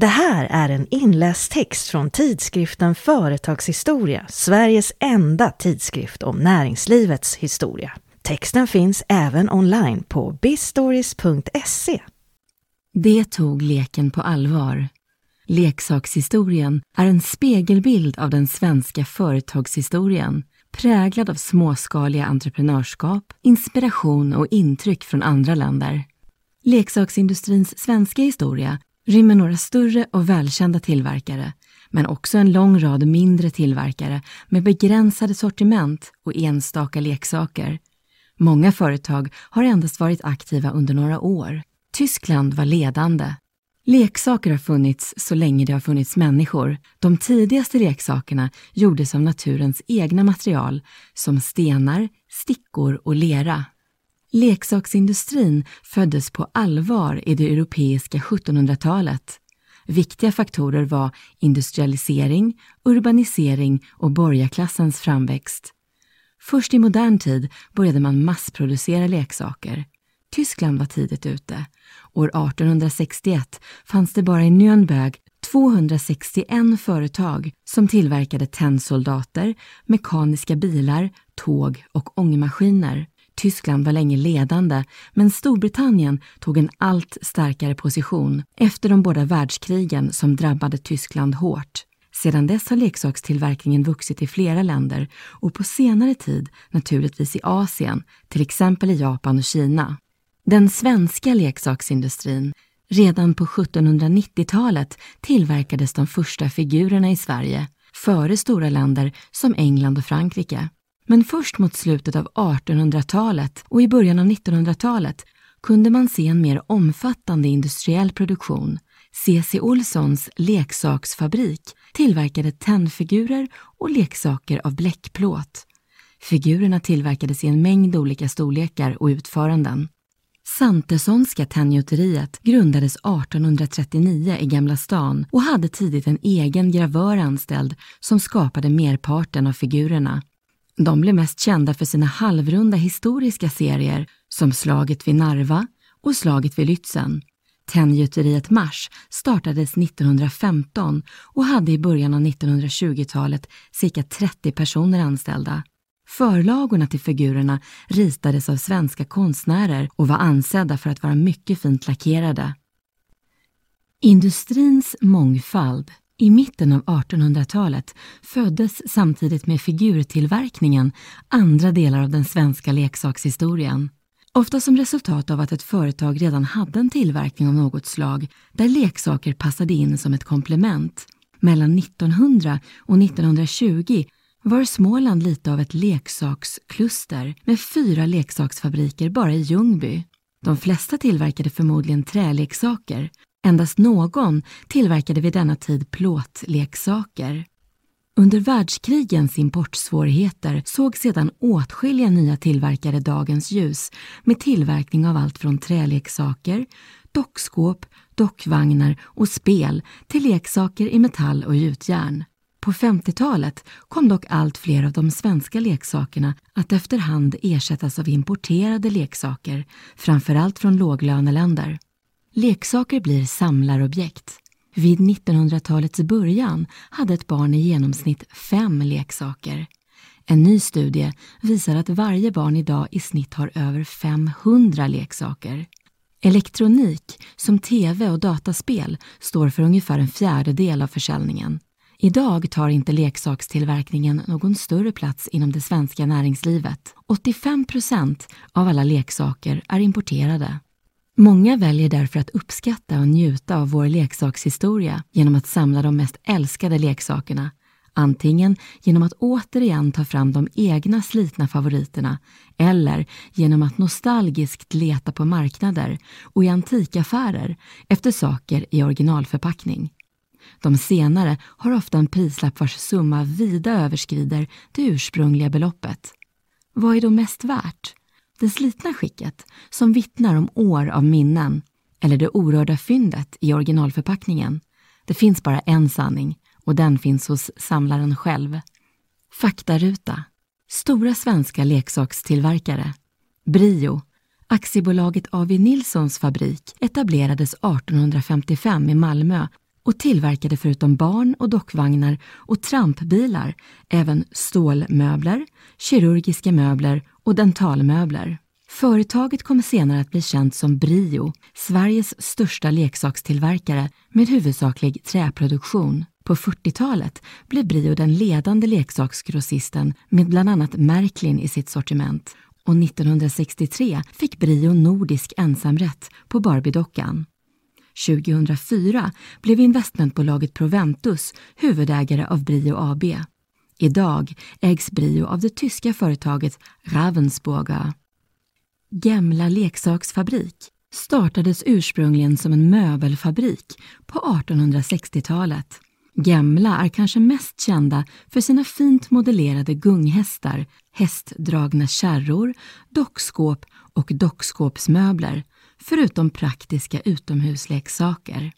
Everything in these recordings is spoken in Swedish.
Det här är en inläst text från tidskriften Företagshistoria, Sveriges enda tidskrift om näringslivets historia. Texten finns även online på bistories.se. Det tog leken på allvar. Leksakshistorien är en spegelbild av den svenska företagshistorien präglad av småskaliga entreprenörskap, inspiration och intryck från andra länder. Leksaksindustrins svenska historia rymmer några större och välkända tillverkare, men också en lång rad mindre tillverkare med begränsade sortiment och enstaka leksaker. Många företag har endast varit aktiva under några år. Tyskland var ledande. Leksaker har funnits så länge det har funnits människor. De tidigaste leksakerna gjordes av naturens egna material som stenar, stickor och lera. Leksaksindustrin föddes på allvar i det europeiska 1700-talet. Viktiga faktorer var industrialisering, urbanisering och borgarklassens framväxt. Först i modern tid började man massproducera leksaker. Tyskland var tidigt ute. År 1861 fanns det bara i Nürnberg 261 företag som tillverkade tennsoldater, mekaniska bilar, tåg och ångmaskiner. Tyskland var länge ledande, men Storbritannien tog en allt starkare position efter de båda världskrigen som drabbade Tyskland hårt. Sedan dess har leksakstillverkningen vuxit i flera länder och på senare tid naturligtvis i Asien, till exempel i Japan och Kina. Den svenska leksaksindustrin Redan på 1790-talet tillverkades de första figurerna i Sverige, före stora länder som England och Frankrike. Men först mot slutet av 1800-talet och i början av 1900-talet kunde man se en mer omfattande industriell produktion. C.C. Olssons leksaksfabrik tillverkade tennfigurer och leksaker av bläckplåt. Figurerna tillverkades i en mängd olika storlekar och utföranden. Santessonska tenngjuteriet grundades 1839 i Gamla stan och hade tidigt en egen gravör anställd som skapade merparten av figurerna. De blev mest kända för sina halvrunda historiska serier som Slaget vid Narva och Slaget vid Lützen. Tenngjuteriet Mars startades 1915 och hade i början av 1920-talet cirka 30 personer anställda. Förlagorna till figurerna ritades av svenska konstnärer och var ansedda för att vara mycket fint lackerade. Industrins mångfald i mitten av 1800-talet föddes samtidigt med figurtillverkningen andra delar av den svenska leksakshistorien. Ofta som resultat av att ett företag redan hade en tillverkning av något slag där leksaker passade in som ett komplement. Mellan 1900 och 1920 var Småland lite av ett leksakskluster med fyra leksaksfabriker bara i Ljungby. De flesta tillverkade förmodligen träleksaker. Endast någon tillverkade vid denna tid plåtleksaker. Under världskrigens importsvårigheter såg sedan åtskilliga nya tillverkare dagens ljus med tillverkning av allt från träleksaker, dockskåp, dockvagnar och spel till leksaker i metall och gjutjärn. På 50-talet kom dock allt fler av de svenska leksakerna att efterhand ersättas av importerade leksaker, framförallt från låglöneländer. Leksaker blir samlarobjekt. Vid 1900-talets början hade ett barn i genomsnitt fem leksaker. En ny studie visar att varje barn idag i snitt har över 500 leksaker. Elektronik, som tv och dataspel, står för ungefär en fjärdedel av försäljningen. Idag tar inte leksakstillverkningen någon större plats inom det svenska näringslivet. 85 procent av alla leksaker är importerade. Många väljer därför att uppskatta och njuta av vår leksakshistoria genom att samla de mest älskade leksakerna. Antingen genom att återigen ta fram de egna slitna favoriterna eller genom att nostalgiskt leta på marknader och i antikaffärer efter saker i originalförpackning. De senare har ofta en prislapp vars summa vida överskrider det ursprungliga beloppet. Vad är då mest värt? Det slitna skicket, som vittnar om år av minnen, eller det orörda fyndet i originalförpackningen? Det finns bara en sanning och den finns hos samlaren själv. Faktaruta. Stora svenska leksakstillverkare. Brio. Aktiebolaget A.V. Nilssons fabrik etablerades 1855 i Malmö och tillverkade förutom barn och dockvagnar och trampbilar även stålmöbler, kirurgiska möbler och dentalmöbler. Företaget kommer senare att bli känt som Brio, Sveriges största leksakstillverkare med huvudsaklig träproduktion. På 40-talet blev Brio den ledande leksaksgrossisten med bland annat Märklin i sitt sortiment och 1963 fick Brio nordisk ensamrätt på Barbiedockan. 2004 blev investmentbolaget Proventus huvudägare av Brio AB. Idag ägs Brio av det tyska företaget Ravensburger. Gemla leksaksfabrik startades ursprungligen som en möbelfabrik på 1860-talet. Gemla är kanske mest kända för sina fint modellerade gunghästar, hästdragna kärror, dockskåp och dockskåpsmöbler, förutom praktiska utomhusleksaker.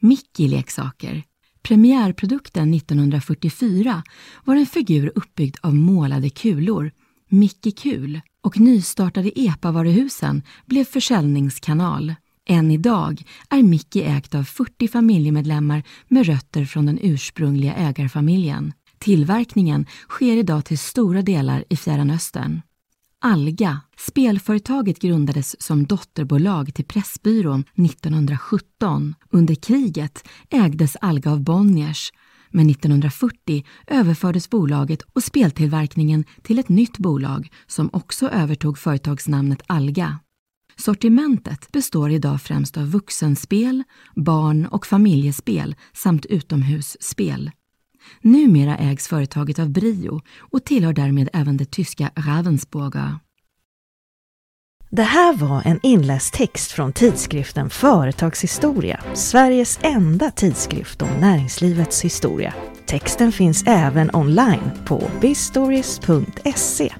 Mickey-leksaker. Premiärprodukten 1944 var en figur uppbyggd av målade kulor, Mickey Kul, och nystartade EPA-varuhusen blev försäljningskanal. Än idag är Mickey ägt av 40 familjemedlemmar med rötter från den ursprungliga ägarfamiljen. Tillverkningen sker idag till stora delar i Fjärran Östern. Alga, spelföretaget grundades som dotterbolag till Pressbyrån 1917. Under kriget ägdes Alga av Bonniers men 1940 överfördes bolaget och speltillverkningen till ett nytt bolag som också övertog företagsnamnet Alga. Sortimentet består idag främst av vuxenspel, barn och familjespel samt utomhusspel. Numera ägs företaget av Brio och tillhör därmed även det tyska Ravensburger. Det här var en inläst text från tidskriften Företagshistoria, Sveriges enda tidskrift om näringslivets historia. Texten finns även online på bistories.se